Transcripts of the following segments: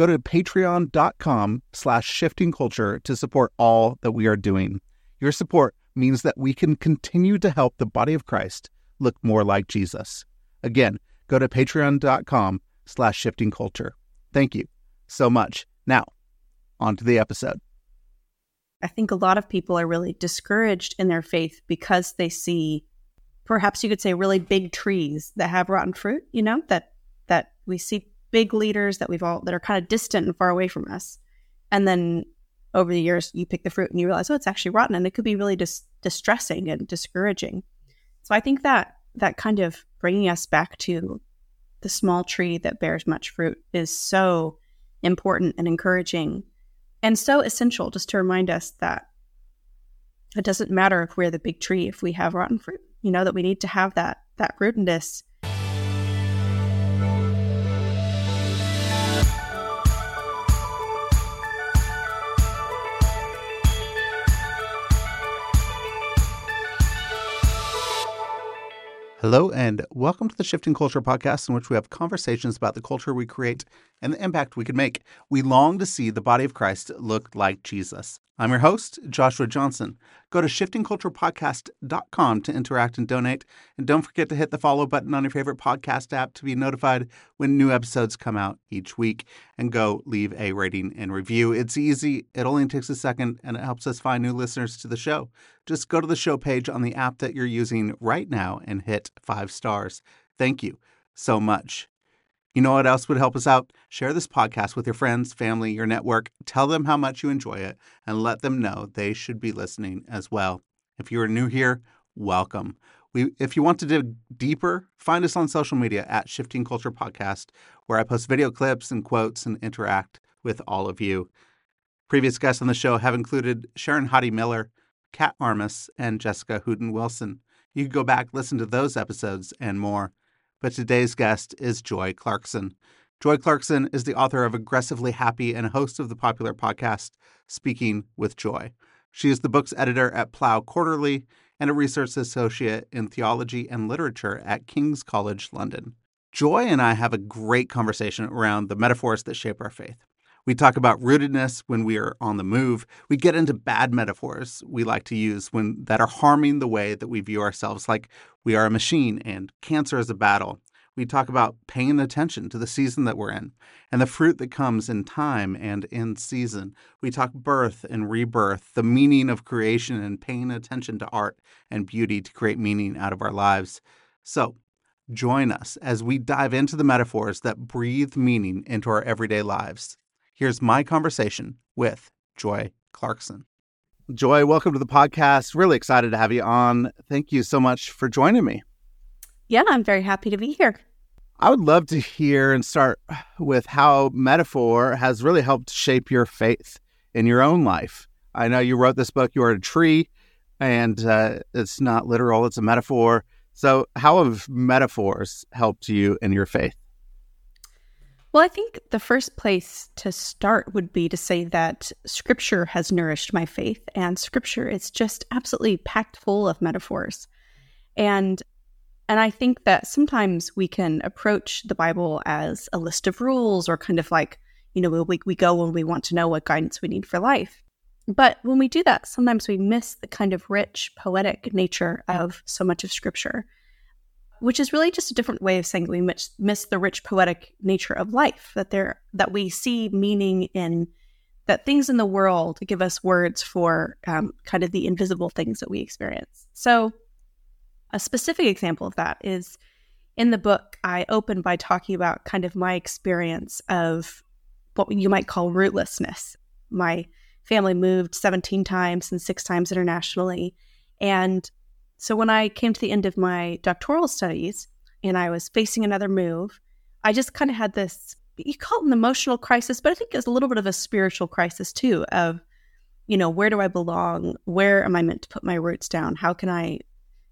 Go to patreon.com slash shifting culture to support all that we are doing. Your support means that we can continue to help the body of Christ look more like Jesus. Again, go to patreon.com slash shifting culture. Thank you so much. Now, on to the episode. I think a lot of people are really discouraged in their faith because they see perhaps you could say really big trees that have rotten fruit, you know, that that we see big leaders that we've all that are kind of distant and far away from us. And then over the years, you pick the fruit and you realize, oh, it's actually rotten, and it could be really dis- distressing and discouraging. So I think that that kind of bringing us back to the small tree that bears much fruit is so important and encouraging and so essential just to remind us that it doesn't matter if we're the big tree if we have rotten fruit you know that we need to have that that rootedness Hello, and welcome to the Shifting Culture podcast, in which we have conversations about the culture we create and the impact we can make. We long to see the body of Christ look like Jesus. I'm your host, Joshua Johnson. Go to shiftingculturepodcast.com to interact and donate. And don't forget to hit the follow button on your favorite podcast app to be notified when new episodes come out each week. And go leave a rating and review. It's easy, it only takes a second, and it helps us find new listeners to the show. Just go to the show page on the app that you're using right now and hit five stars. Thank you so much. You know what else would help us out? Share this podcast with your friends, family, your network. Tell them how much you enjoy it and let them know they should be listening as well. If you are new here, welcome. We, if you want to dig deeper, find us on social media at Shifting Culture Podcast, where I post video clips and quotes and interact with all of you. Previous guests on the show have included Sharon Hodde Miller, Kat Armas, and Jessica Hooten Wilson. You can go back, listen to those episodes and more but today's guest is Joy Clarkson. Joy Clarkson is the author of Aggressively Happy and host of the popular podcast Speaking with Joy. She is the book's editor at Plough Quarterly and a research associate in theology and literature at King's College London. Joy and I have a great conversation around the metaphors that shape our faith. We talk about rootedness when we are on the move. We get into bad metaphors we like to use when that are harming the way that we view ourselves, like we are a machine and cancer is a battle. We talk about paying attention to the season that we're in and the fruit that comes in time and in season. We talk birth and rebirth, the meaning of creation, and paying attention to art and beauty to create meaning out of our lives. So, join us as we dive into the metaphors that breathe meaning into our everyday lives. Here's my conversation with Joy Clarkson. Joy, welcome to the podcast. Really excited to have you on. Thank you so much for joining me. Yeah, I'm very happy to be here. I would love to hear and start with how metaphor has really helped shape your faith in your own life. I know you wrote this book, You Are a Tree, and uh, it's not literal, it's a metaphor. So, how have metaphors helped you in your faith? Well, I think the first place to start would be to say that scripture has nourished my faith, and scripture is just absolutely packed full of metaphors. And and I think that sometimes we can approach the Bible as a list of rules or kind of like, you know, we, we go when we want to know what guidance we need for life. But when we do that, sometimes we miss the kind of rich, poetic nature of so much of scripture which is really just a different way of saying we miss, miss the rich poetic nature of life that there that we see meaning in that things in the world give us words for um, kind of the invisible things that we experience. So a specific example of that is in the book i open by talking about kind of my experience of what you might call rootlessness. My family moved 17 times and six times internationally and so when I came to the end of my doctoral studies and I was facing another move, I just kind of had this you call it an emotional crisis, but I think it was a little bit of a spiritual crisis too of you know, where do I belong? Where am I meant to put my roots down? How can I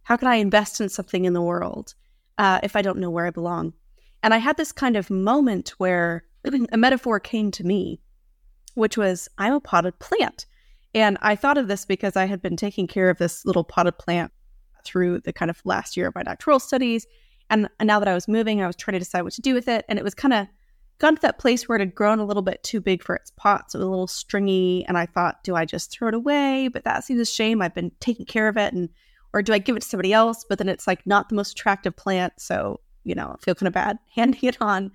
how can I invest in something in the world uh, if I don't know where I belong? And I had this kind of moment where a metaphor came to me, which was I'm a potted plant. And I thought of this because I had been taking care of this little potted plant through the kind of last year of my doctoral studies. And, and now that I was moving, I was trying to decide what to do with it. And it was kind of gone to that place where it had grown a little bit too big for its pot. So it was a little stringy. And I thought, do I just throw it away? But that seems a shame. I've been taking care of it. And or do I give it to somebody else? But then it's like not the most attractive plant. So, you know, I feel kind of bad handing it on.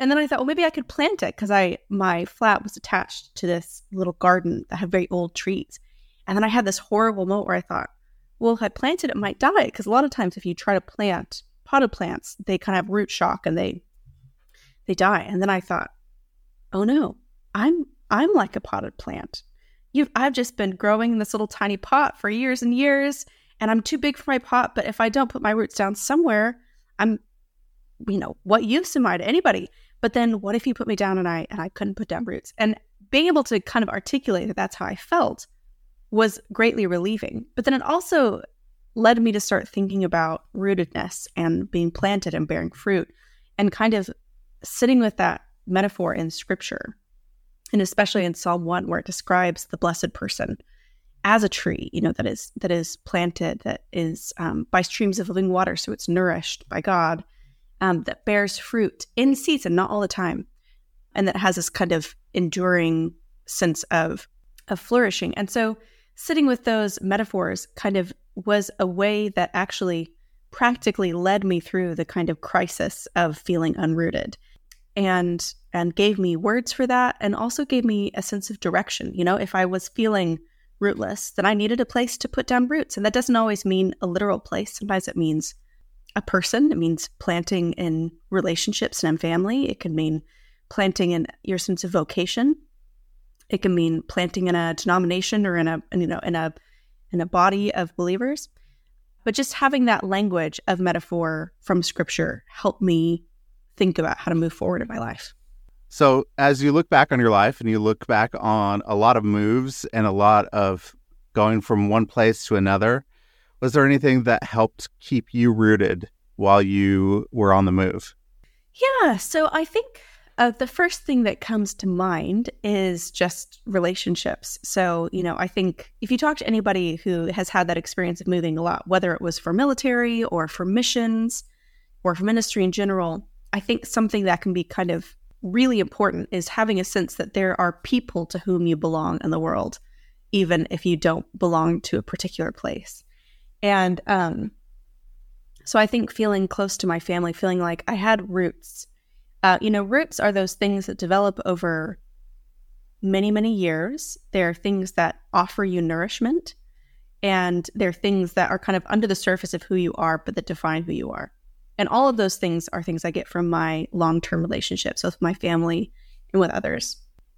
And then I thought, well, maybe I could plant it because I my flat was attached to this little garden that had very old trees. And then I had this horrible moment where I thought, well, if I planted it, might die. Because a lot of times if you try to plant potted plants, they kind of have root shock and they they die. And then I thought, oh no, I'm I'm like a potted plant. You've I've just been growing in this little tiny pot for years and years, and I'm too big for my pot. But if I don't put my roots down somewhere, I'm, you know, what use am I to anybody? But then what if you put me down and I and I couldn't put down roots? And being able to kind of articulate that that's how I felt was greatly relieving. But then it also led me to start thinking about rootedness and being planted and bearing fruit and kind of sitting with that metaphor in scripture. And especially in Psalm 1 where it describes the blessed person as a tree, you know, that is that is planted, that is um, by streams of living water, so it's nourished by God, um, that bears fruit in season, not all the time, and that has this kind of enduring sense of of flourishing. And so sitting with those metaphors kind of was a way that actually practically led me through the kind of crisis of feeling unrooted and and gave me words for that and also gave me a sense of direction. You know if i was feeling rootless then i needed a place to put down roots. And that doesn't always mean a literal place. Sometimes it means a person. It means planting in relationships and in family. It can mean planting in your sense of vocation it can mean planting in a denomination or in a you know in a in a body of believers. But just having that language of metaphor from scripture helped me think about how to move forward in my life. So, as you look back on your life and you look back on a lot of moves and a lot of going from one place to another, was there anything that helped keep you rooted while you were on the move? Yeah. So, I think uh, the first thing that comes to mind is just relationships. So, you know, I think if you talk to anybody who has had that experience of moving a lot, whether it was for military or for missions or for ministry in general, I think something that can be kind of really important is having a sense that there are people to whom you belong in the world, even if you don't belong to a particular place. And um, so I think feeling close to my family, feeling like I had roots uh, you know, roots are those things that develop over many, many years. They're things that offer you nourishment, and they're things that are kind of under the surface of who you are, but that define who you are. And all of those things are things I get from my long term relationships with my family and with others.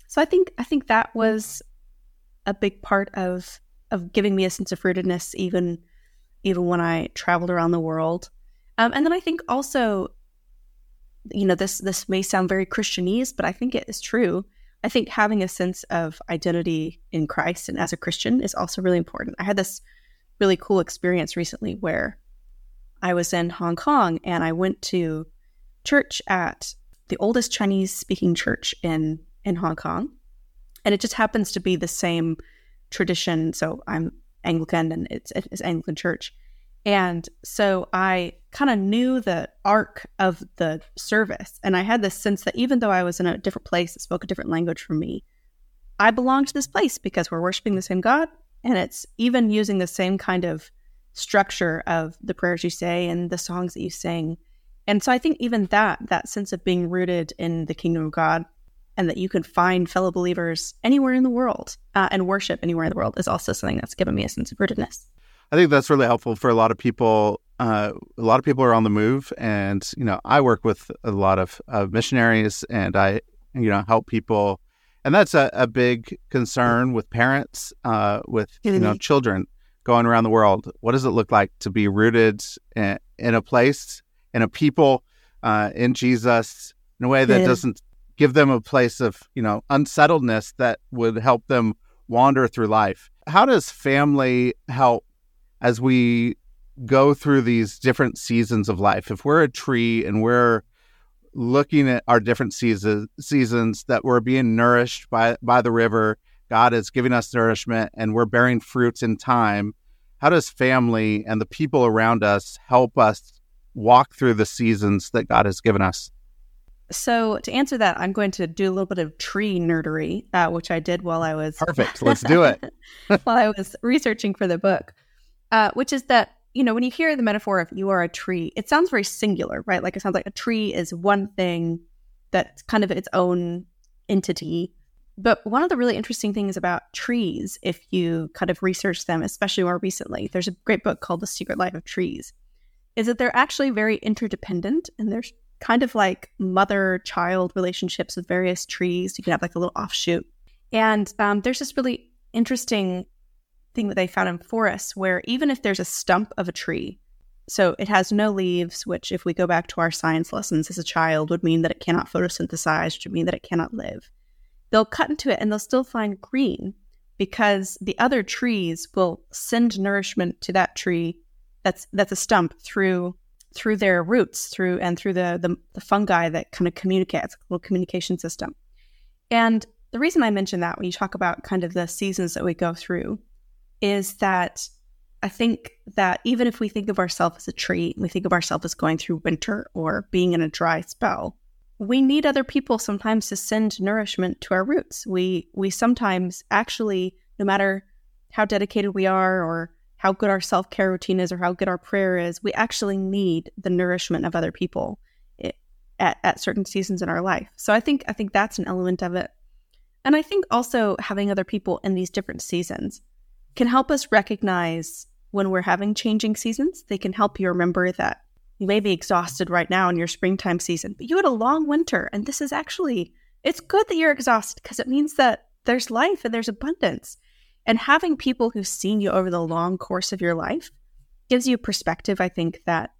So I think I think that was a big part of of giving me a sense of rootedness, even even when I traveled around the world. Um, and then I think also you know this this may sound very christianese but i think it is true. I think having a sense of identity in christ and as a christian is also really important. I had this really cool experience recently where i was in hong kong and i went to church at the oldest chinese speaking church in in hong kong. And it just happens to be the same tradition. So i'm anglican and it's it's anglican church. And so I kind of knew the arc of the service. And I had this sense that even though I was in a different place that spoke a different language from me, I belong to this place because we're worshiping the same God. And it's even using the same kind of structure of the prayers you say and the songs that you sing. And so I think even that, that sense of being rooted in the kingdom of God and that you can find fellow believers anywhere in the world uh, and worship anywhere in the world is also something that's given me a sense of rootedness. I think that's really helpful for a lot of people. Uh, a lot of people are on the move, and you know, I work with a lot of uh, missionaries, and I, you know, help people, and that's a, a big concern with parents, uh, with you know, children going around the world. What does it look like to be rooted in, in a place, in a people, uh, in Jesus, in a way that yeah. doesn't give them a place of you know unsettledness that would help them wander through life. How does family help as we go through these different seasons of life? If we're a tree and we're looking at our different seasons seasons that we're being nourished by by the river, God is giving us nourishment and we're bearing fruits in time. How does family and the people around us help us walk through the seasons that God has given us? So, to answer that, I'm going to do a little bit of tree nerdery, uh, which I did while I was perfect. Let's do it. while I was researching for the book, uh, which is that you know when you hear the metaphor of you are a tree, it sounds very singular, right? Like it sounds like a tree is one thing that's kind of its own entity. But one of the really interesting things about trees, if you kind of research them, especially more recently, there's a great book called The Secret Life of Trees, is that they're actually very interdependent and there's kind of like mother child relationships with various trees. You can have like a little offshoot. And um, there's this really interesting thing that they found in forests where even if there's a stump of a tree, so it has no leaves, which, if we go back to our science lessons as a child, would mean that it cannot photosynthesize, which would mean that it cannot live. They'll cut into it and they'll still find green because the other trees will send nourishment to that tree that's that's a stump through through their roots through and through the, the, the fungi that kind of communicates a little communication system and the reason i mention that when you talk about kind of the seasons that we go through is that i think that even if we think of ourselves as a tree we think of ourselves as going through winter or being in a dry spell we need other people sometimes to send nourishment to our roots we we sometimes actually no matter how dedicated we are or how good our self care routine is or how good our prayer is. We actually need the nourishment of other people eh, at, at certain seasons in our life. So I think I think that's an element of it. And I think also having other people in these different seasons can help us recognize when we're having changing seasons. They can help you remember that you may be exhausted right now in your springtime season, but you had a long winter. And this is actually, it's good that you're exhausted because it means that there's life and there's abundance. And having people who've seen you over the long course of your life gives you perspective, I think, that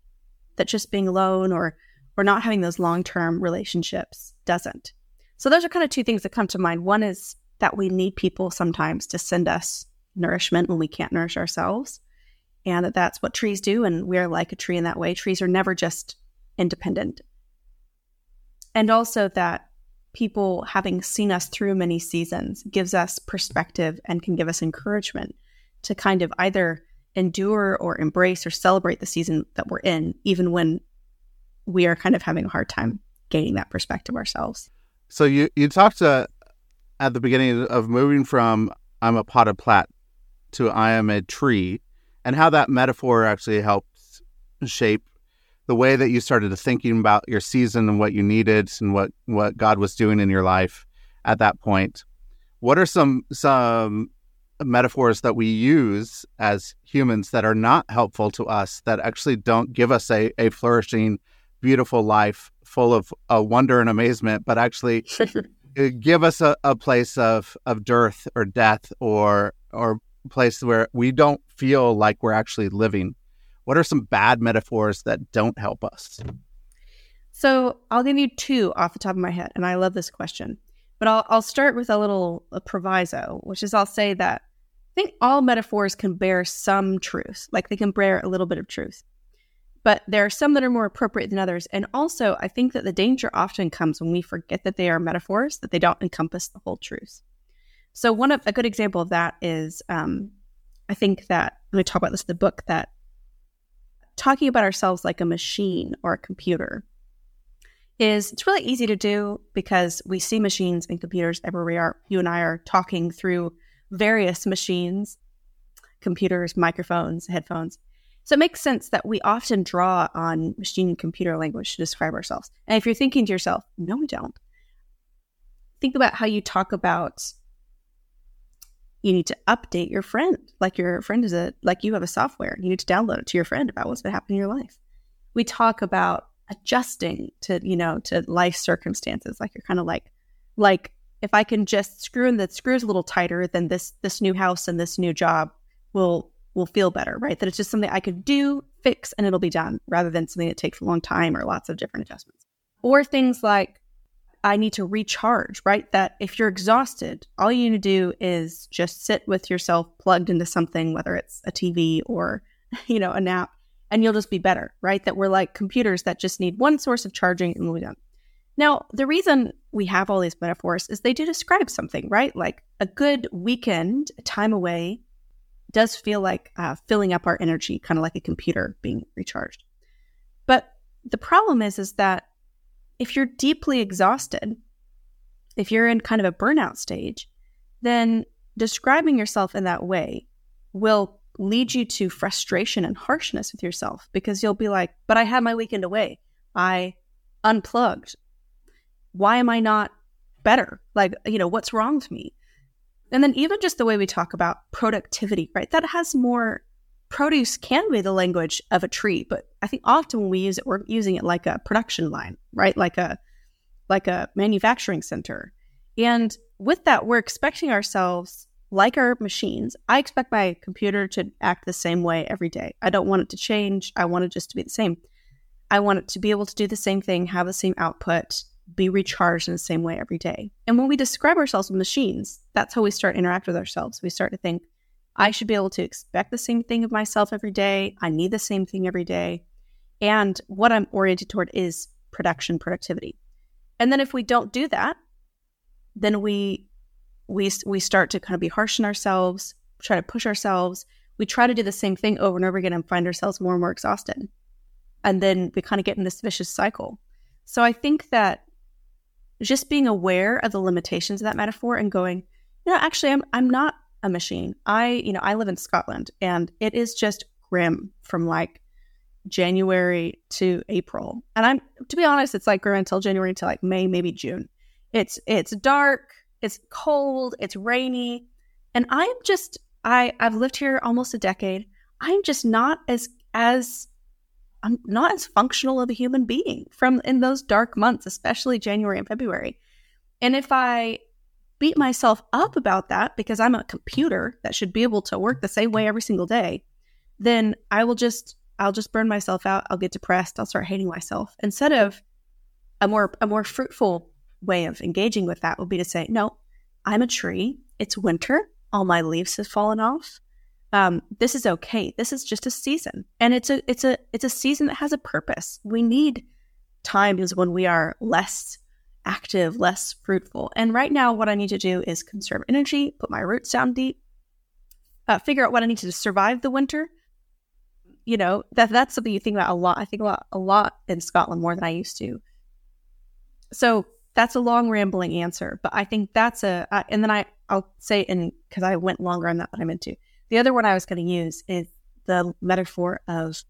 that just being alone or or not having those long-term relationships doesn't. So those are kind of two things that come to mind. One is that we need people sometimes to send us nourishment when we can't nourish ourselves. And that that's what trees do. And we're like a tree in that way. Trees are never just independent. And also that people having seen us through many seasons gives us perspective and can give us encouragement to kind of either endure or embrace or celebrate the season that we're in, even when we are kind of having a hard time gaining that perspective ourselves. So you you talked uh, at the beginning of moving from I'm a potted plant to I am a tree, and how that metaphor actually helps shape the way that you started thinking about your season and what you needed and what what God was doing in your life at that point. What are some some metaphors that we use as humans that are not helpful to us that actually don't give us a, a flourishing, beautiful life full of uh, wonder and amazement, but actually give us a, a place of, of dearth or death or or place where we don't feel like we're actually living what are some bad metaphors that don't help us? So I'll give you two off the top of my head, and I love this question. But I'll, I'll start with a little a proviso, which is I'll say that I think all metaphors can bear some truth, like they can bear a little bit of truth. But there are some that are more appropriate than others. And also, I think that the danger often comes when we forget that they are metaphors, that they don't encompass the whole truth. So, one of a good example of that is um, I think that when we talk about this in the book, that talking about ourselves like a machine or a computer is it's really easy to do because we see machines and computers everywhere. You and I are talking through various machines, computers, microphones, headphones. So it makes sense that we often draw on machine and computer language to describe ourselves. And if you're thinking to yourself, no, we don't, think about how you talk about you need to update your friend like your friend is a like you have a software you need to download it to your friend about what's been happening in your life. We talk about adjusting to you know to life circumstances like you're kind of like like if i can just screw in the screws a little tighter then this this new house and this new job will will feel better right? That it's just something i could do fix and it'll be done rather than something that takes a long time or lots of different adjustments. Or things like I need to recharge, right? That if you're exhausted, all you need to do is just sit with yourself plugged into something, whether it's a TV or, you know, a nap, and you'll just be better, right? That we're like computers that just need one source of charging and be done. Now, the reason we have all these metaphors is they do describe something, right? Like a good weekend, a time away, does feel like uh, filling up our energy, kind of like a computer being recharged. But the problem is, is that if you're deeply exhausted, if you're in kind of a burnout stage, then describing yourself in that way will lead you to frustration and harshness with yourself because you'll be like, but I had my weekend away. I unplugged. Why am I not better? Like, you know, what's wrong with me? And then even just the way we talk about productivity, right? That has more produce can be the language of a tree, but I think often we use it, we're using it like a production line, right? Like a like a manufacturing center. And with that, we're expecting ourselves like our machines, I expect my computer to act the same way every day. I don't want it to change. I want it just to be the same. I want it to be able to do the same thing, have the same output, be recharged in the same way every day. And when we describe ourselves with machines, that's how we start to interact with ourselves. We start to think, I should be able to expect the same thing of myself every day. I need the same thing every day. And what I'm oriented toward is production, productivity. And then if we don't do that, then we we we start to kind of be harsh on ourselves, try to push ourselves. We try to do the same thing over and over again and find ourselves more and more exhausted. And then we kind of get in this vicious cycle. So I think that just being aware of the limitations of that metaphor and going, you know, actually I'm I'm not a machine. I, you know, I live in Scotland and it is just grim from like January to April. And I'm to be honest, it's like grim until January to like May, maybe June. It's it's dark, it's cold, it's rainy, and I'm just I I've lived here almost a decade. I'm just not as as I'm not as functional of a human being from in those dark months, especially January and February. And if I beat myself up about that because I'm a computer that should be able to work the same way every single day, then I will just I'll just burn myself out. I'll get depressed. I'll start hating myself instead of a more a more fruitful way of engaging with that would be to say, no, I'm a tree. It's winter. All my leaves have fallen off. Um, this is okay. This is just a season, and it's a it's a it's a season that has a purpose. We need times when we are less active, less fruitful. And right now, what I need to do is conserve energy, put my roots down deep, uh, figure out what I need to survive the winter. You know that that's something you think about a lot. I think about a lot in Scotland more than I used to. So that's a long rambling answer, but I think that's a. Uh, and then I I'll say in because I went longer on that than I meant to. The other one I was going to use is the metaphor of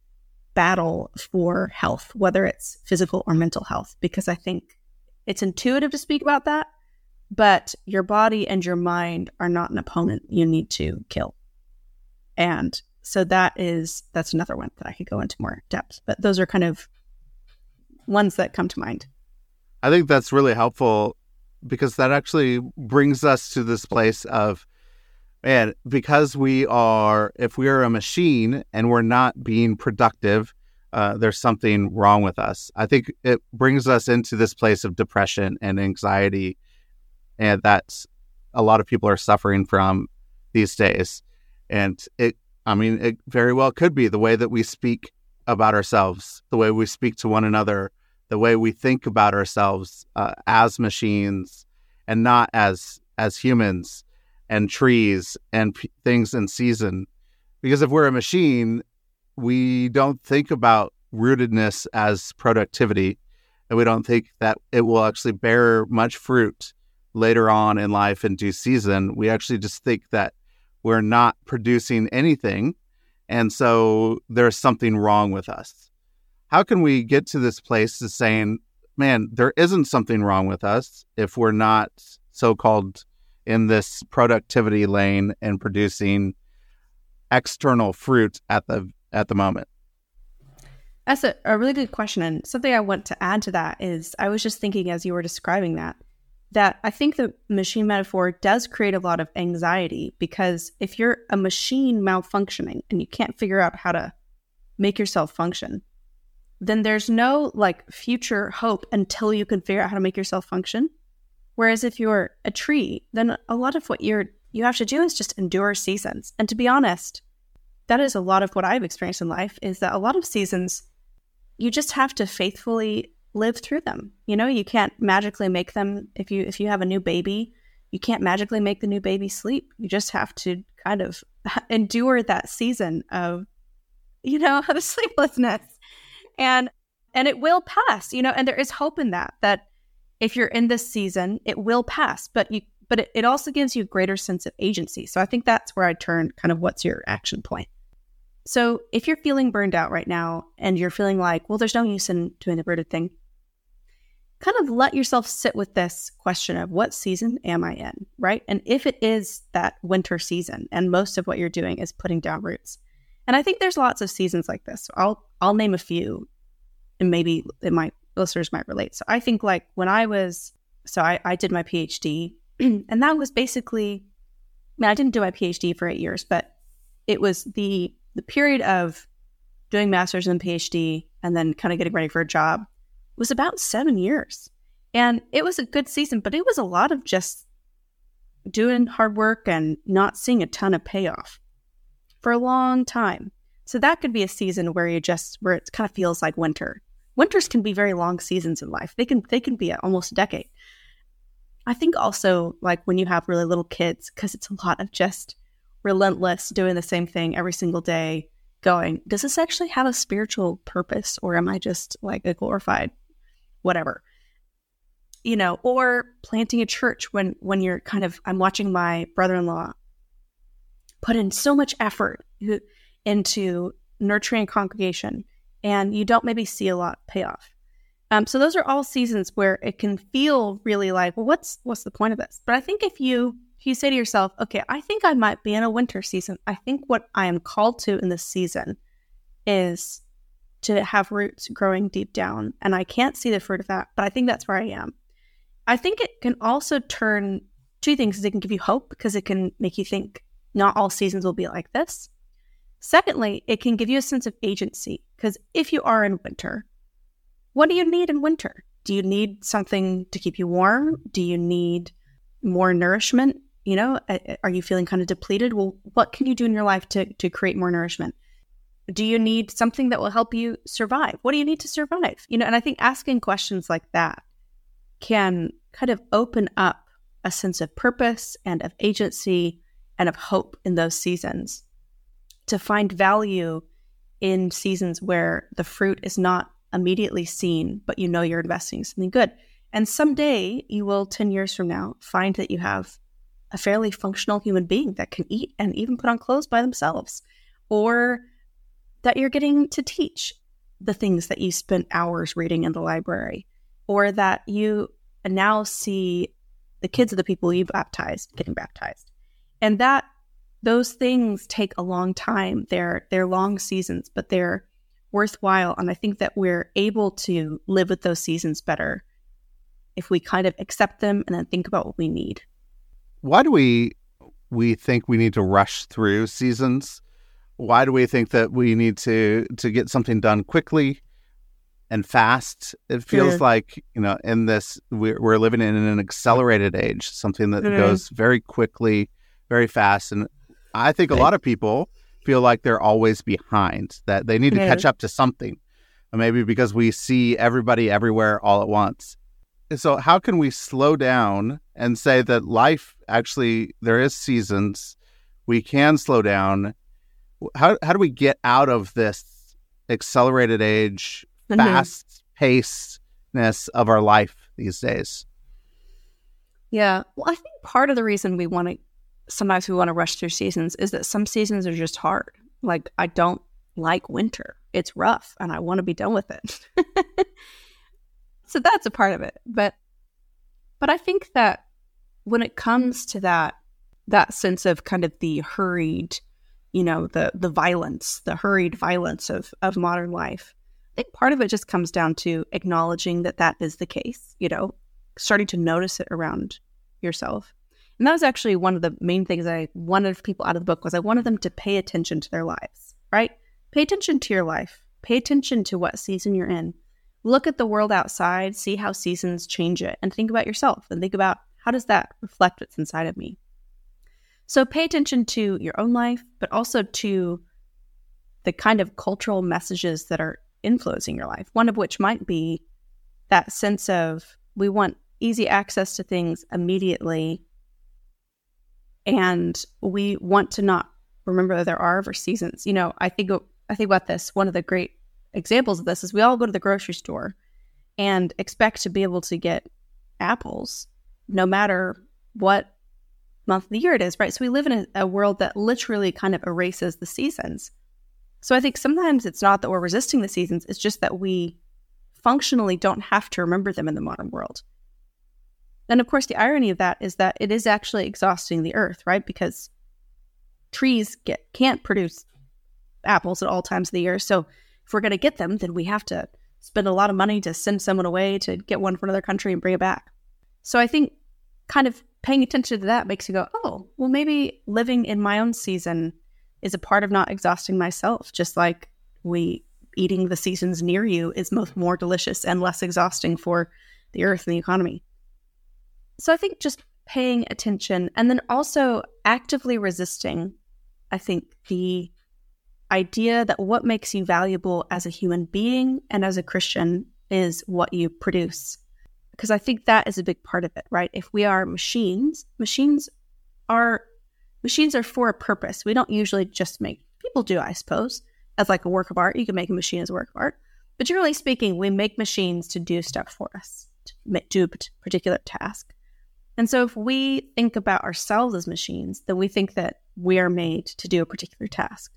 battle for health, whether it's physical or mental health, because I think it's intuitive to speak about that, but your body and your mind are not an opponent you need to kill. And so that is that's another one that I could go into more depth, but those are kind of ones that come to mind. I think that's really helpful because that actually brings us to this place of, man, because we are, if we are a machine and we're not being productive, uh, there's something wrong with us. I think it brings us into this place of depression and anxiety, and that's a lot of people are suffering from these days. And it, I mean, it very well could be the way that we speak about ourselves, the way we speak to one another, the way we think about ourselves uh, as machines and not as as humans and trees and p- things in season because if we're a machine we don't think about rootedness as productivity and we don't think that it will actually bear much fruit later on in life in due season. We actually just think that we're not producing anything and so there's something wrong with us. How can we get to this place of saying, man, there isn't something wrong with us if we're not so called in this productivity lane and producing external fruit at the at the moment? That's a, a really good question. And something I want to add to that is I was just thinking as you were describing that, that I think the machine metaphor does create a lot of anxiety because if you're a machine malfunctioning and you can't figure out how to make yourself function, then there's no like future hope until you can figure out how to make yourself function. Whereas if you're a tree, then a lot of what you're you have to do is just endure seasons. And to be honest, that is a lot of what I've experienced in life is that a lot of seasons you just have to faithfully live through them. You know, you can't magically make them if you if you have a new baby, you can't magically make the new baby sleep. You just have to kind of endure that season of you know, the sleeplessness. And and it will pass, you know, and there is hope in that that if you're in this season, it will pass, but you but it, it also gives you a greater sense of agency. So I think that's where I turn kind of what's your action point. So if you're feeling burned out right now and you're feeling like, well, there's no use in doing the rooted thing, kind of let yourself sit with this question of what season am I in, right? And if it is that winter season and most of what you're doing is putting down roots. And I think there's lots of seasons like this. So I'll I'll name a few and maybe it might listeners might relate. So I think like when I was so I, I did my PhD and that was basically I mean I didn't do my PhD for eight years, but it was the the period of doing master's and PhD and then kind of getting ready for a job was about seven years. And it was a good season, but it was a lot of just doing hard work and not seeing a ton of payoff for a long time. So that could be a season where you just where it kind of feels like winter. Winters can be very long seasons in life. They can they can be almost a decade. I think also like when you have really little kids because it's a lot of just relentless, doing the same thing every single day, going, does this actually have a spiritual purpose or am I just like a glorified whatever? You know, or planting a church when when you're kind of I'm watching my brother-in-law put in so much effort into nurturing a congregation and you don't maybe see a lot pay off. Um, so those are all seasons where it can feel really like, well, what's what's the point of this? But I think if you you say to yourself, okay, I think I might be in a winter season. I think what I am called to in this season is to have roots growing deep down. And I can't see the fruit of that, but I think that's where I am. I think it can also turn two things. It can give you hope because it can make you think not all seasons will be like this. Secondly, it can give you a sense of agency because if you are in winter, what do you need in winter? Do you need something to keep you warm? Do you need more nourishment? You know, are you feeling kind of depleted? Well, what can you do in your life to, to create more nourishment? Do you need something that will help you survive? What do you need to survive? You know, and I think asking questions like that can kind of open up a sense of purpose and of agency and of hope in those seasons to find value in seasons where the fruit is not immediately seen, but you know you're investing something good. And someday you will, 10 years from now, find that you have a fairly functional human being that can eat and even put on clothes by themselves, or that you're getting to teach the things that you spent hours reading in the library, or that you now see the kids of the people you baptized getting baptized. And that those things take a long time. They're they're long seasons, but they're worthwhile. And I think that we're able to live with those seasons better if we kind of accept them and then think about what we need why do we we think we need to rush through seasons? Why do we think that we need to to get something done quickly and fast? It feels yeah. like you know, in this we're, we're living in an accelerated age, something that mm-hmm. goes very quickly, very fast, and I think a lot of people feel like they're always behind, that they need to catch up to something. Maybe because we see everybody everywhere all at once so how can we slow down and say that life actually there is seasons. We can slow down. How, how do we get out of this accelerated age mm-hmm. fast pacedness of our life these days? Yeah. Well i think part of the reason we want to sometimes we want to rush through seasons is that some seasons are just hard. Like i don't like winter. It's rough and i want to be done with it so that's a part of it. But but I think that when it comes to that that sense of kind of the hurried, you know, the the violence, the hurried violence of of modern life, I think part of it just comes down to acknowledging that that is the case, you know, starting to notice it around yourself. And that was actually one of the main things I wanted people out of the book was I wanted them to pay attention to their lives, right? Pay attention to your life. pay attention to what season you're in. Look at the world outside, see how seasons change it, and think about yourself and think about how does that reflect what's inside of me? So pay attention to your own life, but also to the kind of cultural messages that are influencing your life. One of which might be that sense of we want easy access to things immediately. And we want to not remember that there are ever seasons. You know, I think I think about this. One of the great examples of this is we all go to the grocery store and expect to be able to get apples no matter what month of the year it is, right? So we live in a, a world that literally kind of erases the seasons. So I think sometimes it's not that we're resisting the seasons, it's just that we functionally don't have to remember them in the modern world. And of course, the irony of that is that it is actually exhausting the earth, right? Because trees get can't produce apples at all times of the year. So if we're going to get them, then we have to spend a lot of money to send someone away to get one from another country and bring it back. So I think kind of paying attention to that makes you go, oh, well, maybe living in my own season is a part of not exhausting myself, just like we eating the seasons near you is most more delicious and less exhausting for the earth and the economy. So I think just paying attention and then also actively resisting, I think the idea that what makes you valuable as a human being and as a Christian is what you produce because I think that is a big part of it, right? If we are machines, machines are machines are for a purpose. We don't usually just make people do, I suppose, as like a work of art. You can make a machine as a work of art, but generally speaking, we make machines to do stuff for us, to do a particular task. And so, if we think about ourselves as machines, then we think that we are made to do a particular task.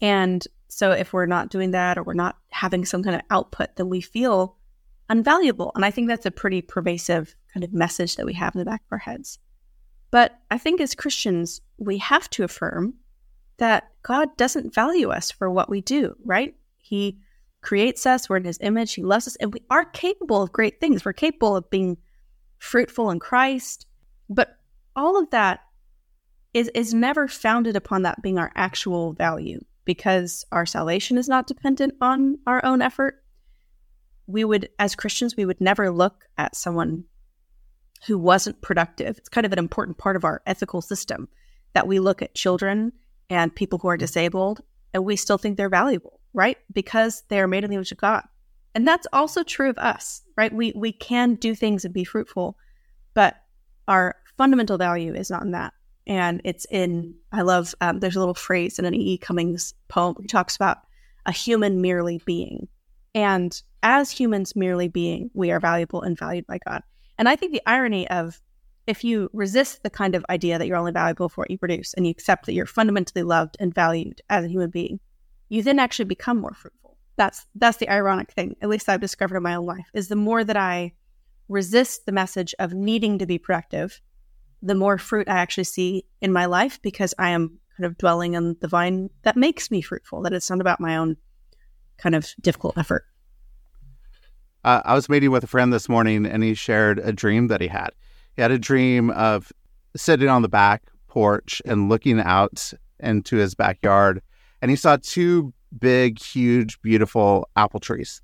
And so, if we're not doing that or we're not having some kind of output, then we feel unvaluable. And I think that's a pretty pervasive kind of message that we have in the back of our heads. But I think as Christians, we have to affirm that God doesn't value us for what we do, right? He creates us, we're in his image, he loves us, and we are capable of great things. We're capable of being fruitful in Christ. But all of that is, is never founded upon that being our actual value because our salvation is not dependent on our own effort we would, as Christians, we would never look at someone who wasn't productive. It's kind of an important part of our ethical system that we look at children and people who are mm-hmm. disabled and we still think they're valuable, right? Because they are made in the image of God. And that's also true of us, right? We we can do things and be fruitful, but our fundamental value is not in that. And it's in, I love, um, there's a little phrase in an E. Cummings poem he talks about a human merely being. And as humans merely being, we are valuable and valued by God. And I think the irony of if you resist the kind of idea that you're only valuable for what you produce and you accept that you're fundamentally loved and valued as a human being, you then actually become more fruitful. That's that's the ironic thing, at least I've discovered in my own life, is the more that I resist the message of needing to be productive, the more fruit I actually see in my life because I am kind of dwelling on the vine that makes me fruitful, that it's not about my own kind of difficult effort. Uh, I was meeting with a friend this morning and he shared a dream that he had. He had a dream of sitting on the back porch and looking out into his backyard, and he saw two big, huge, beautiful apple trees.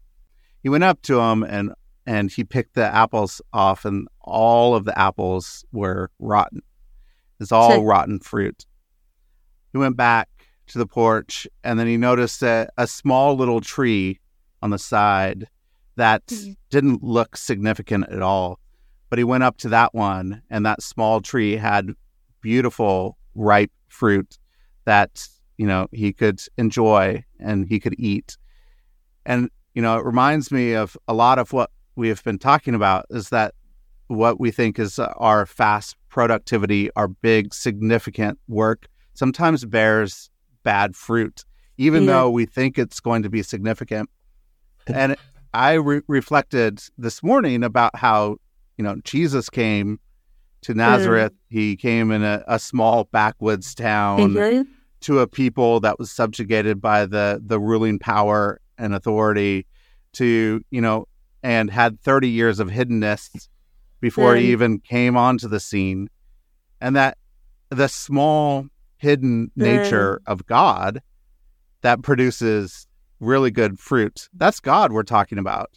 He went up to them and and he picked the apples off, and all of the apples were rotten. It's all rotten fruit. He went back to the porch, and then he noticed that a small little tree on the side that mm-hmm. didn't look significant at all. But he went up to that one, and that small tree had beautiful, ripe fruit that, you know, he could enjoy and he could eat. And, you know, it reminds me of a lot of what we have been talking about is that what we think is our fast productivity, our big, significant work sometimes bears bad fruit, even yeah. though we think it's going to be significant. And I re- reflected this morning about how, you know, Jesus came to Nazareth. Mm. He came in a, a small backwoods town mm-hmm. to a people that was subjugated by the the ruling power and authority to, you know, and had 30 years of hiddenness before mm. he even came onto the scene. And that the small hidden nature mm. of God that produces really good fruit. That's God we're talking about.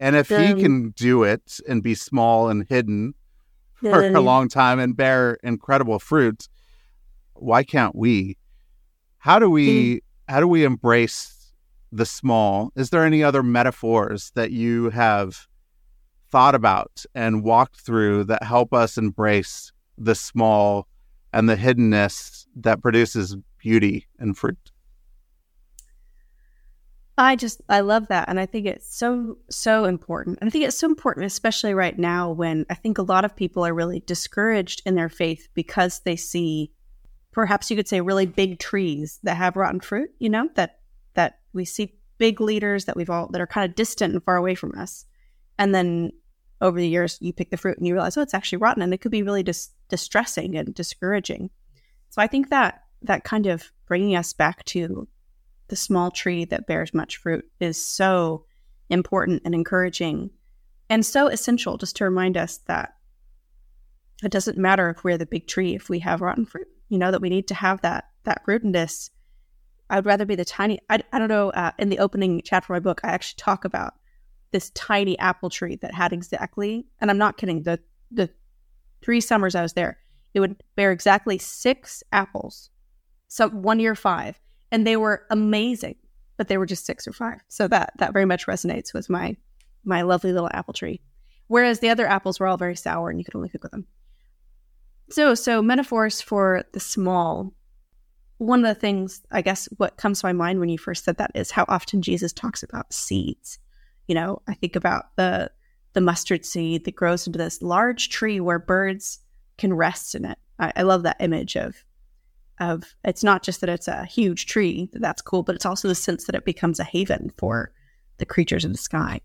And if he can do it and be small and hidden for a long time and bear incredible fruit, why can't we? How do we how do we embrace the small? Is there any other metaphors that you have thought about and walked through that help us embrace the small and the hiddenness that produces beauty and fruit? I just I love that and I think it's so so important. And I think it's so important especially right now when I think a lot of people are really discouraged in their faith because they see perhaps you could say really big trees that have rotten fruit, you know, that that we see big leaders that we've all that are kind of distant and far away from us. And then over the years you pick the fruit and you realize oh it's actually rotten and it could be really dis- distressing and discouraging. So I think that that kind of bringing us back to the small tree that bears much fruit is so important and encouraging and so essential just to remind us that it doesn't matter if we're the big tree if we have rotten fruit you know that we need to have that that rootedness i'd rather be the tiny i, I don't know uh, in the opening chapter of my book i actually talk about this tiny apple tree that had exactly and i'm not kidding the the three summers i was there it would bear exactly six apples so one year five and they were amazing, but they were just six or five. So that that very much resonates with my my lovely little apple tree. Whereas the other apples were all very sour and you could only cook with them. So so metaphors for the small. One of the things I guess what comes to my mind when you first said that is how often Jesus talks about seeds. You know, I think about the the mustard seed that grows into this large tree where birds can rest in it. I, I love that image of of it's not just that it's a huge tree that's cool but it's also the sense that it becomes a haven for the creatures in the sky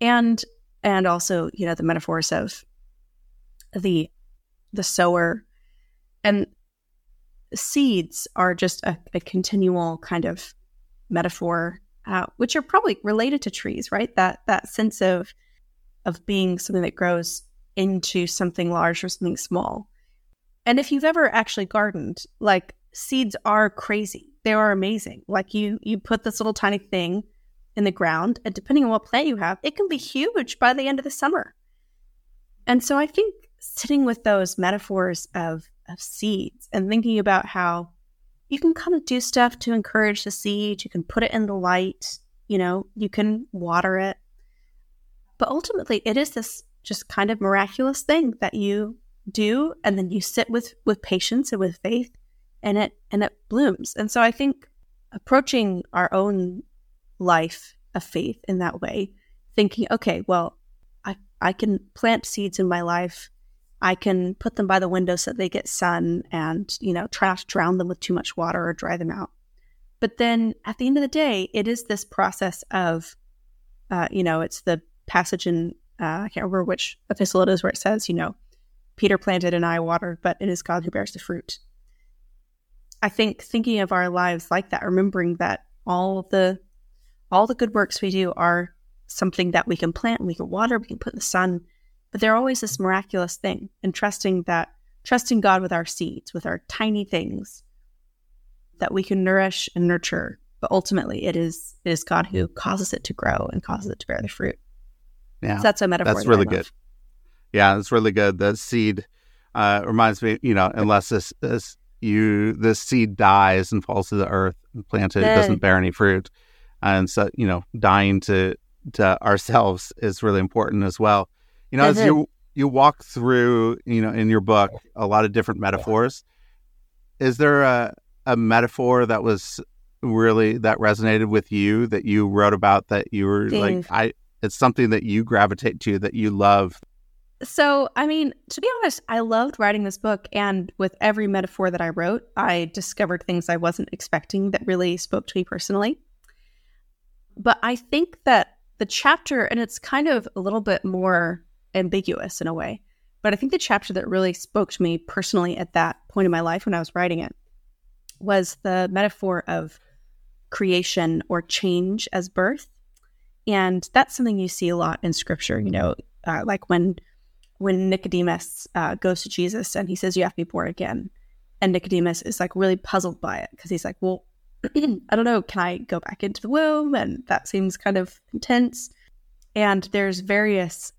and and also you know the metaphors of the the sower and seeds are just a, a continual kind of metaphor uh, which are probably related to trees right that that sense of of being something that grows into something large or something small and if you've ever actually gardened, like seeds are crazy. They are amazing. Like you you put this little tiny thing in the ground and depending on what plant you have, it can be huge by the end of the summer. And so I think sitting with those metaphors of of seeds and thinking about how you can kind of do stuff to encourage the seed, you can put it in the light, you know, you can water it. But ultimately it is this just kind of miraculous thing that you do and then you sit with with patience and with faith and it and it blooms and so i think approaching our own life of faith in that way thinking okay well i i can plant seeds in my life i can put them by the window so they get sun and you know to drown them with too much water or dry them out but then at the end of the day it is this process of uh, you know it's the passage in uh, i can't remember which epistle it is where it says you know Peter planted and I watered, but it is God who bears the fruit. I think thinking of our lives like that, remembering that all the all the good works we do are something that we can plant, we can water, we can put in the sun, but they're always this miraculous thing, and trusting that trusting God with our seeds, with our tiny things that we can nourish and nurture, but ultimately it is it is God who causes it to grow and causes it to bear the fruit. Yeah, so that's a metaphor. That's really good. Yeah, it's really good. The seed uh, reminds me, you know, unless this, this you this seed dies and falls to the earth and planted, it doesn't bear any fruit, and so you know, dying to to ourselves is really important as well. You know, mm-hmm. as you you walk through, you know, in your book, a lot of different metaphors. Is there a a metaphor that was really that resonated with you that you wrote about that you were like I it's something that you gravitate to that you love so, I mean, to be honest, I loved writing this book. And with every metaphor that I wrote, I discovered things I wasn't expecting that really spoke to me personally. But I think that the chapter, and it's kind of a little bit more ambiguous in a way, but I think the chapter that really spoke to me personally at that point in my life when I was writing it was the metaphor of creation or change as birth. And that's something you see a lot in scripture, you know, uh, like when when Nicodemus uh, goes to Jesus and he says, You have to be born again. And Nicodemus is like really puzzled by it because he's like, Well, I don't know, can I go back into the womb? And that seems kind of intense. And there's various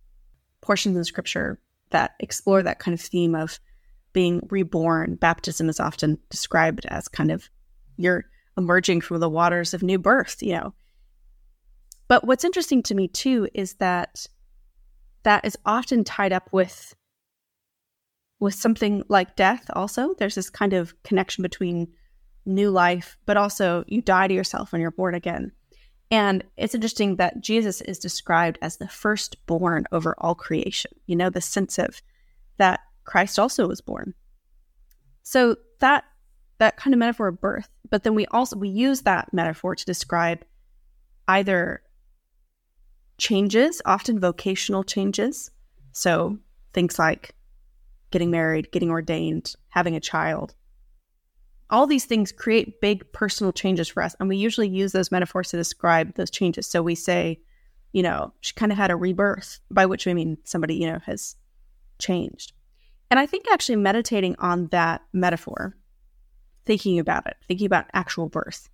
portions in scripture that explore that kind of theme of being reborn. Baptism is often described as kind of you're emerging from the waters of new birth, you know. But what's interesting to me too is that that is often tied up with with something like death also. There's this kind of connection between new life, but also you die to yourself when you're born again. And it's interesting that Jesus is described as the firstborn over all creation. You know, the sense of that Christ also was born. So that that kind of metaphor of birth, but then we also we use that metaphor to describe either changes, often vocational changes. So things like getting married, getting ordained, having a child, all these things create big personal changes for us. And we usually use those metaphors to describe those changes. So we say, you know, she kind of had a rebirth, by which we mean somebody, you know, has changed. And I think actually meditating on that metaphor, thinking about it, thinking about actual birth,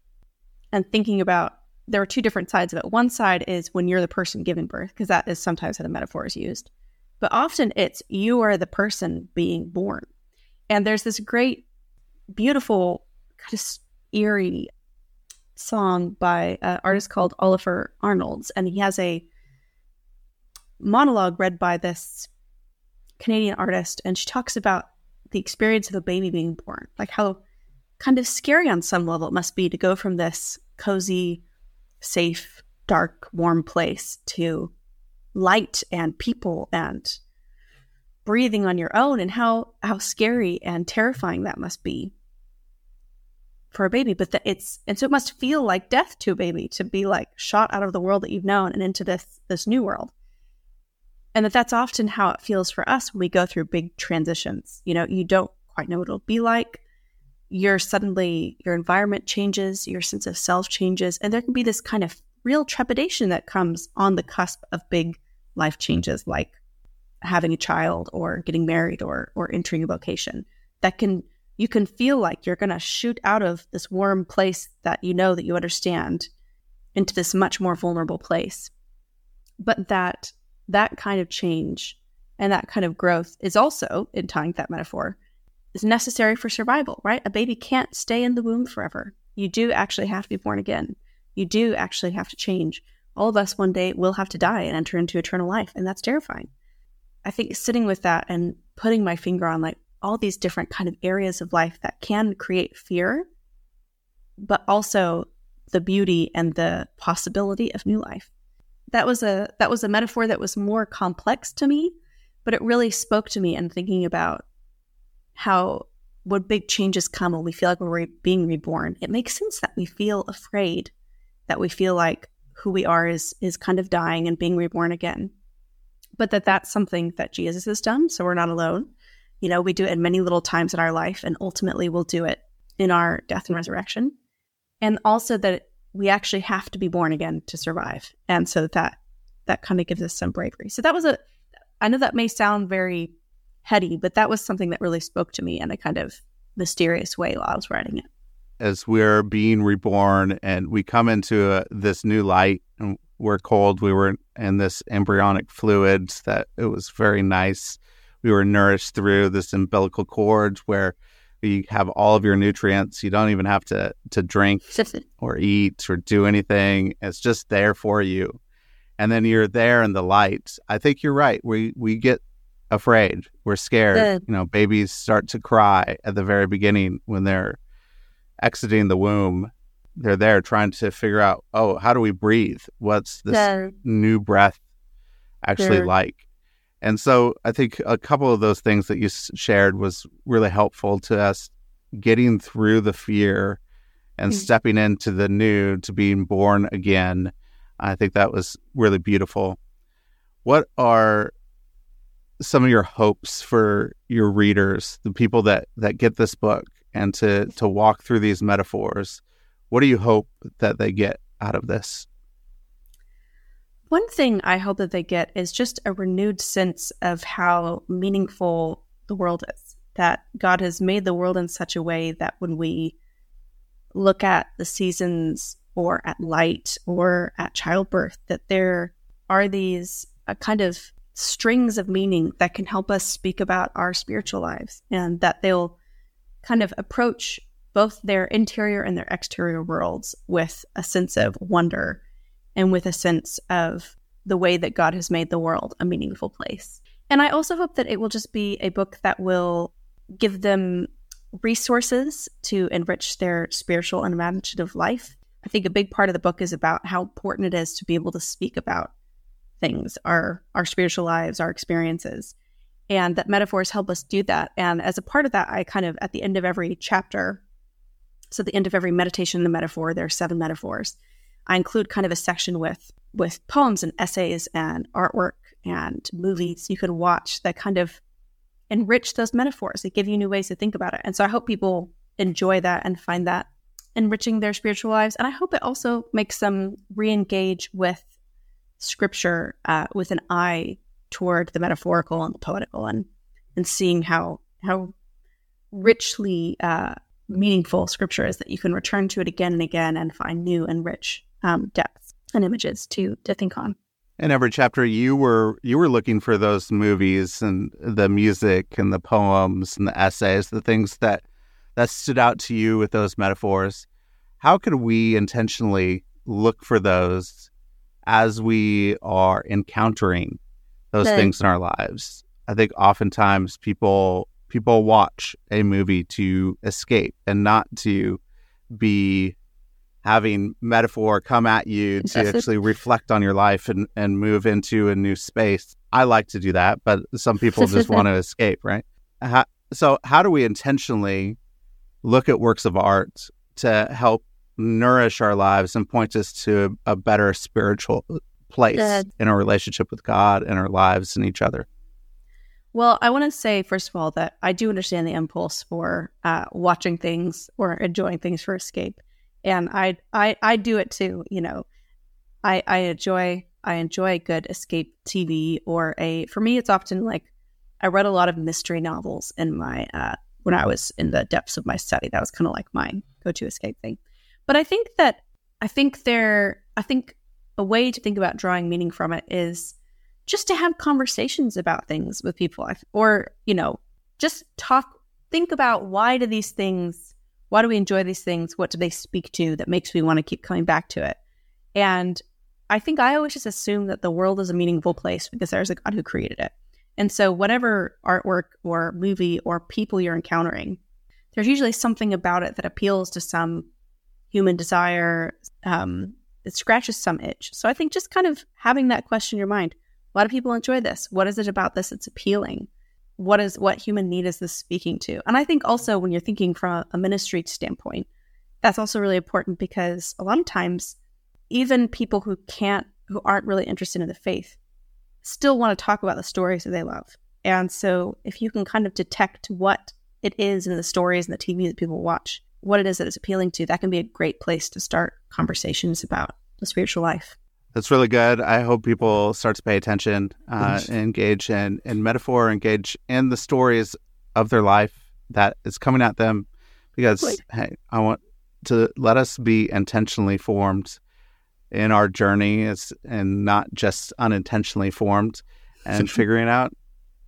and thinking about there are two different sides of it. One side is when you're the person giving birth, because that is sometimes how the metaphor is used. But often it's you are the person being born. And there's this great beautiful, kind of eerie song by an artist called Ólafur Arnalds, and he has a monologue read by this Canadian artist, and she talks about the experience of a baby being born, like how kind of scary on some level it must be to go from this cozy, safe, dark, warm place to light and people and breathing on your own and how how scary and terrifying that must be for a baby, but that it's and so it must feel like death to a baby to be like shot out of the world that you've known and into this this new world. And that that's often how it feels for us when we go through big transitions. You know, you don't quite know what it'll be like. You're suddenly your environment changes, your sense of self changes, and there can be this kind of real trepidation that comes on the cusp of big life changes like having a child or getting married or or entering a vocation that can you can feel like you're going to shoot out of this warm place that you know that you understand into this much more vulnerable place. But that that kind of change and that kind of growth is also, in tying that metaphor, is necessary for survival, right? A baby can't stay in the womb forever. You do actually have to be born again. You do actually have to change. All of us one day will have to die and enter into eternal life, and that's terrifying. I think sitting with that and putting my finger on like all these different kind of areas of life that can create fear, but also the beauty and the possibility of new life. That was a that was a metaphor that was more complex to me, but it really spoke to me and thinking about how when big changes come when we feel like we're re- being reborn, it makes sense that we feel afraid, that we feel like who we are is is kind of dying and being reborn again. But that that's something that Jesus has done, so we're not alone you know, we do it in many little times in our life, and ultimately we'll do it in our death and resurrection. And also that we actually have to be born again to survive. And so that that kind of gives us some bravery. So that was a I know that may sound very heady, but that was something that really spoke to me in a kind of mysterious way while I was writing it. As we're being reborn and we come into a, this new light and we're cold, we were in this embryonic fluids that it was very nice we were nourished through this umbilical cord where you have all of your nutrients. You don't even have to to drink or eat or do anything. It's just there for you. And then you're there in the light. I think you're right. We we get afraid. We're scared. Good. You know, babies start to cry at the very beginning when they're exiting the womb. They're there trying to figure out, oh, how do we breathe? What's this Good. new breath actually Good. like? And so I think a couple of those things that you shared was really helpful to us getting through the fear and mm-hmm. stepping into the new to being born again. I think that was really beautiful. What are some of your hopes for your readers, the people that that get this book and to to walk through these metaphors? What do you hope that they get out of this? One thing I hope that they get is just a renewed sense of how meaningful the world is. That God has made the world in such a way that when we look at the seasons or at light or at childbirth, that there are these uh, kind of strings of meaning that can help us speak about our spiritual lives and that they'll kind of approach both their interior and their exterior worlds with a sense of wonder and with a sense of the way that God has made the world a meaningful place. And I also hope that it will just be a book that will give them resources to enrich their spiritual and imaginative life. I think a big part of the book is about how important it is to be able to speak about things, our our spiritual lives, our experiences, and that metaphors help us do that. And as a part of that, I kind of at the end of every chapter, so the end of every meditation the metaphor, there are seven metaphors. I include kind of a section with with poems and essays and artwork and movies you can watch that kind of enrich those metaphors. They give you new ways to think about it. And so I hope people enjoy that and find that enriching their spiritual lives. And I hope it also makes them re engage with scripture uh, with an eye toward the metaphorical and the poetical and, and seeing how, how richly uh, meaningful scripture is that you can return to it again and again and find new and rich um, depths and images to, to think on. In every chapter you were you were looking for those movies and the music and the poems and the essays the things that that stood out to you with those metaphors. How could we intentionally look for those as we are encountering those things in our lives? I think oftentimes people people watch a movie to escape and not to be having metaphor come at you to actually reflect on your life and, and move into a new space. I like to do that, but some people just want to escape, right? How, so, how do we intentionally look at works of art to help nourish our lives and point us to a, a better spiritual place in our relationship with God and our lives and each other? Well, I want to say, first of all, that I do understand the impulse for uh, watching things or enjoying things for escape and I I I do it too. You know, I I enjoy I enjoy good escape TV or a. For me, it's often like I read a lot of mystery novels in my uh, when I was in the depths of my study. That was kind of like my go to escape thing. But I think that I think there I think a way to think about drawing meaning from it is just to have conversations about things with people or you know just talk think about why do these things why do we enjoy these things? What do they speak to that makes me want to keep coming back to it? And I think I always just assume that the world is a meaningful place because there's a God who created it. And so, whatever artwork or movie or people you're encountering, there's usually something about it that appeals to some human desire. Um, it scratches some itch. So, I think just kind of having that question in your mind why do people enjoy this? What is it about this that's appealing? What is what human need is this speaking to? And I think also when you're thinking from a ministry standpoint, that's also really important because a lot of times, even people who can't, who aren't really interested in the faith, still want to talk about the stories that they love. And so, if you can kind of detect what it is in the stories and the TV that people watch, what it is that it's appealing to, that can be a great place to start conversations about the spiritual life. That's really good. I hope people start to pay attention, uh, engage in, in metaphor, engage in the stories of their life that is coming at them. Because, hey, I want to let us be intentionally formed in our journey as, and not just unintentionally formed and figuring out,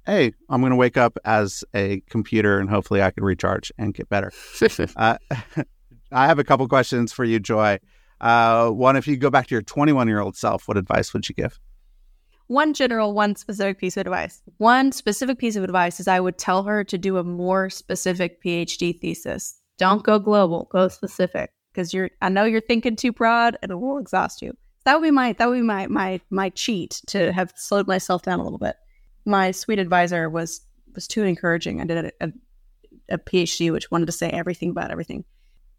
hey, I'm going to wake up as a computer and hopefully I can recharge and get better. uh, I have a couple questions for you, Joy. Uh, one, if you go back to your 21 year old self, what advice would you give? One general, one specific piece of advice. One specific piece of advice is I would tell her to do a more specific PhD thesis. Don't go global, go specific because you're. I know you're thinking too broad and it will exhaust you. That would be my that would be my my my cheat to have slowed myself down a little bit. My sweet advisor was was too encouraging. I did a, a, a PhD which wanted to say everything about everything.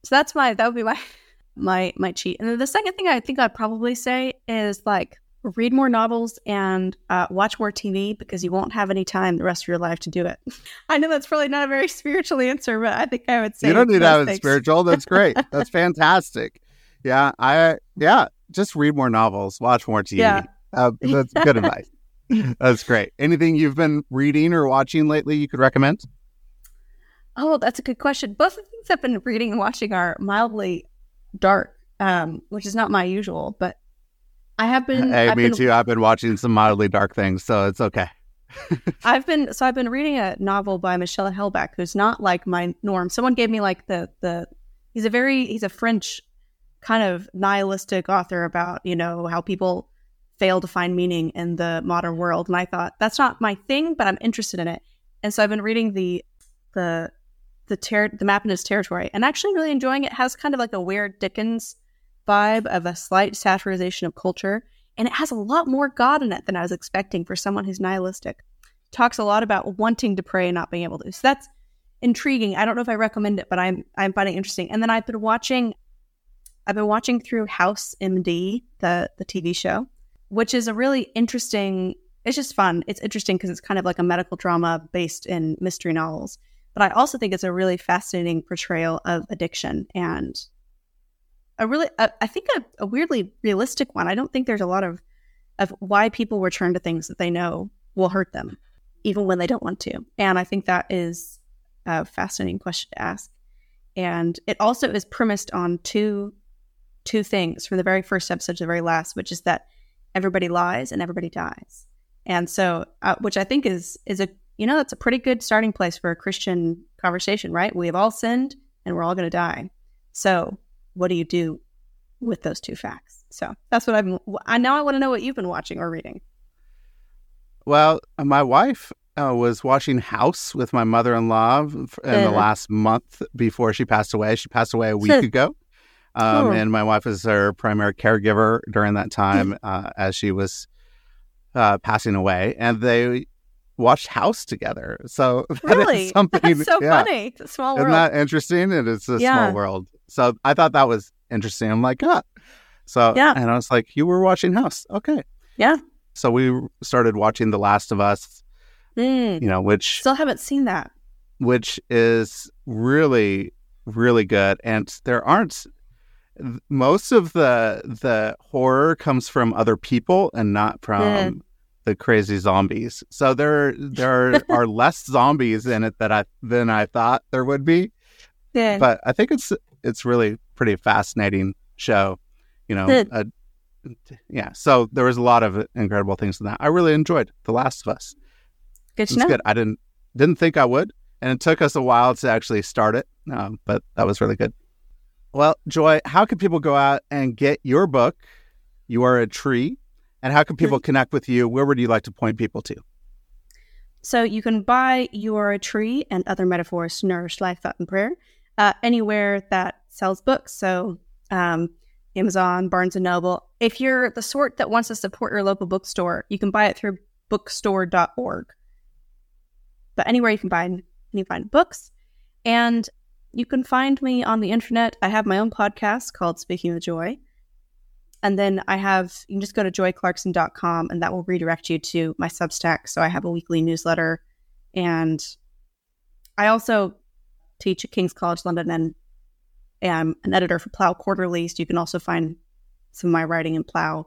So that's my that would be my my my cheat. And then the second thing I think I'd probably say is like read more novels and uh, watch more TV because you won't have any time the rest of your life to do it. I know that's probably not a very spiritual answer, but I think I would say you don't need to have it spiritual. That's great. that's fantastic. Yeah, I yeah, just read more novels, watch more TV. Yeah. Uh, that's good advice. That's great. Anything you've been reading or watching lately you could recommend? Oh, that's a good question. Both of the things I've been reading and watching are mildly dark, um, which is not my usual, but I have been. Hey, I've me been, too. I've been watching some mildly dark things, so it's okay. I've been so I've been reading a novel by Michel Houellebecq, who's not like my norm. Someone gave me like the the he's a very he's a French kind of nihilistic author about you know how people fail to find meaning in the modern world, and I thought that's not my thing, but I'm interested in it, and so I've been reading the the the ter- the map in his territory, and actually really enjoying it. Has kind of like a weird Dickens vibe of a slight satirization of culture and it has a lot more God in it than I was expecting for someone who's nihilistic. Talks a lot about wanting to pray and not being able to. So that's intriguing. I don't know if I recommend it, but I'm I'm finding it interesting. And then I've been watching I've been watching through House MD, the the TV show, which is a really interesting it's just fun. It's interesting because it's kind of like a medical drama based in mystery novels. But I also think it's a really fascinating portrayal of addiction and a really, a, I think a, a weirdly realistic one. I don't think there's a lot of of why people return to things that they know will hurt them, even when they don't want to. And I think that is a fascinating question to ask. And it also is premised on two two things from the very first episode to the very last, which is that everybody lies and everybody dies. And so, uh, which I think is is a you know that's a pretty good starting place for a Christian conversation, right? We have all sinned and we're all going to die. So what do you do with those two facts? So that's what I've. I now I want to know what you've been watching or reading. Well, my wife uh, was watching House with my mother-in-law in uh. the last month before she passed away. She passed away a week ago, um, oh. and my wife was her primary caregiver during that time uh, as she was uh, passing away. And they watched House together. So really, something That's so yeah. funny. It's a small world. Isn't that interesting? It's a yeah. small world. So I thought that was interesting. I'm like, ah. So yeah, and I was like, you were watching House, okay? Yeah. So we started watching The Last of Us. Mm. You know, which still haven't seen that. Which is really, really good, and there aren't most of the the horror comes from other people and not from mm. The crazy zombies. So there there are less zombies in it that I than I thought there would be. Yeah. But I think it's it's really pretty fascinating show. You know, uh, yeah. So there was a lot of incredible things in that. I really enjoyed The Last of Us. Good to know. Good. I didn't didn't think I would, and it took us a while to actually start it, um, but that was really good. Well, Joy, how can people go out and get your book? You are a tree, and how can people connect with you? Where would you like to point people to? So you can buy You Are a Tree and other metaphors, Nourish Life, Thought, and Prayer uh, anywhere that sells books. So um, Amazon, Barnes and Noble. If you're the sort that wants to support your local bookstore, you can buy it through bookstore.org. But anywhere you can buy you can find books, and you can find me on the internet. I have my own podcast called Speaking with Joy. And then I have, you can just go to joyclarkson.com and that will redirect you to my Substack. So I have a weekly newsletter. And I also teach at King's College London and am an editor for Plough Quarterly. So you can also find some of my writing in Plough.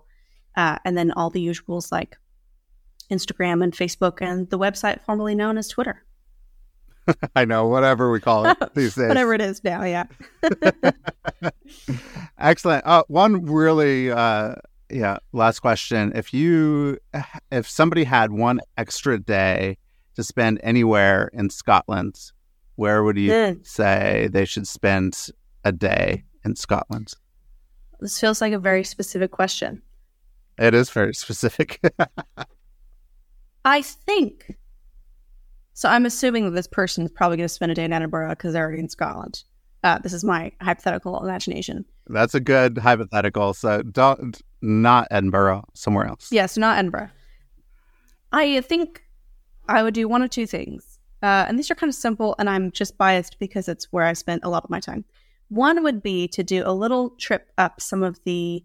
Uh, and then all the usuals like Instagram and Facebook and the website formerly known as Twitter. I know, whatever we call it these days. whatever it is now, yeah. Excellent. Uh, one really, uh, yeah, last question. If you, if somebody had one extra day to spend anywhere in Scotland, where would you mm. say they should spend a day in Scotland? This feels like a very specific question. It is very specific. I think. So I'm assuming that this person is probably going to spend a day in Edinburgh because they're already in Scotland. Uh, this is my hypothetical imagination. That's a good hypothetical. So don't not Edinburgh, somewhere else. Yes, not Edinburgh. I think I would do one of two things. Uh, and these are kind of simple, and I'm just biased because it's where I spent a lot of my time. One would be to do a little trip up some of the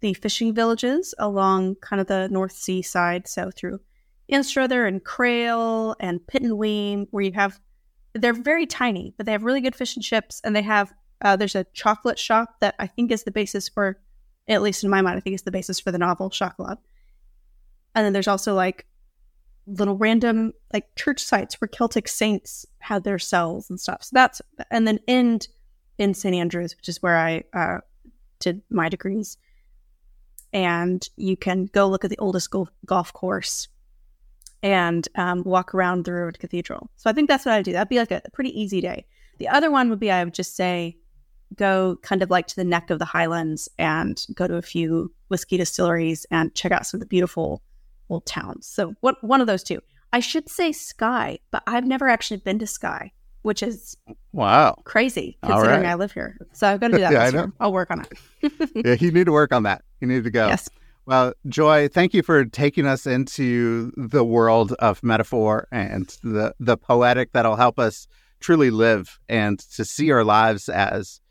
the fishing villages along kind of the North Sea side, so through Anstruther and Crail and Pittenweem, where you have they're very tiny, but they have really good fish and chips, and they have uh, there's a chocolate shop that I think is the basis for, at least in my mind, I think is the basis for the novel Chocolat. And then there's also like little random like church sites where Celtic saints had their cells and stuff. So that's and then end in St Andrews, which is where I uh, did my degrees. And you can go look at the oldest golf course and um, walk around the Road Cathedral. So I think that's what I'd do. That'd be like a, a pretty easy day. The other one would be I would just say go kind of like to the neck of the Highlands and go to a few whiskey distilleries and check out some of the beautiful old towns. So what one of those two. I should say Skye, but I've never actually been to Skye, which is wow crazy considering right. I live here. So I've got to do that. yeah, I know. Year. I'll work on it. yeah, you need to work on that. You need to go. Yes. Well, Joy, thank you for taking us into the world of metaphor and the the poetic that'll help us truly live and to see our lives as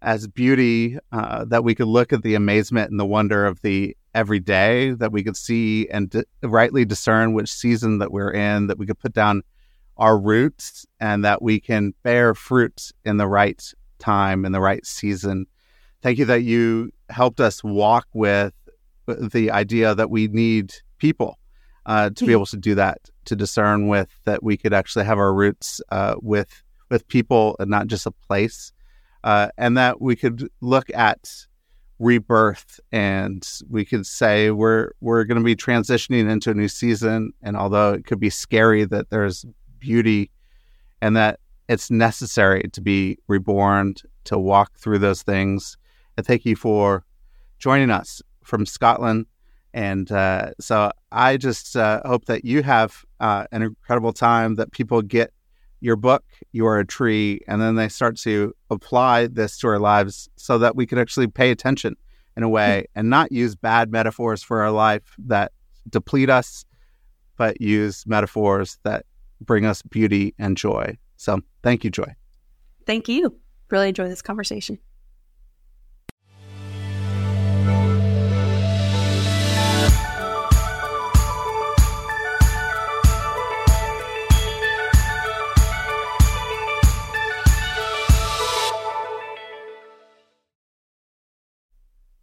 as beauty uh, that we could look at the amazement and the wonder of the everyday that we could see and rightly discern which season that we're in that we could put down our roots and that we can bear fruit in the right time in the right season. Thank you that you helped us walk with the idea that we need people uh, to be able to do that to discern with that we could actually have our roots uh, with with people and not just a place uh, and that we could look at rebirth and we could say we're we're going to be transitioning into a new season and although it could be scary that there's beauty and that it's necessary to be reborn to walk through those things and thank you for joining us from Scotland and uh, so I just uh, hope that you have uh, an incredible time that people get your book, You Are a Tree, and then they start to apply this to our lives so that we can actually pay attention in a way and not use bad metaphors for our life that deplete us, but use metaphors that bring us beauty and joy. So thank you, Joy. Thank you. Really enjoy this conversation.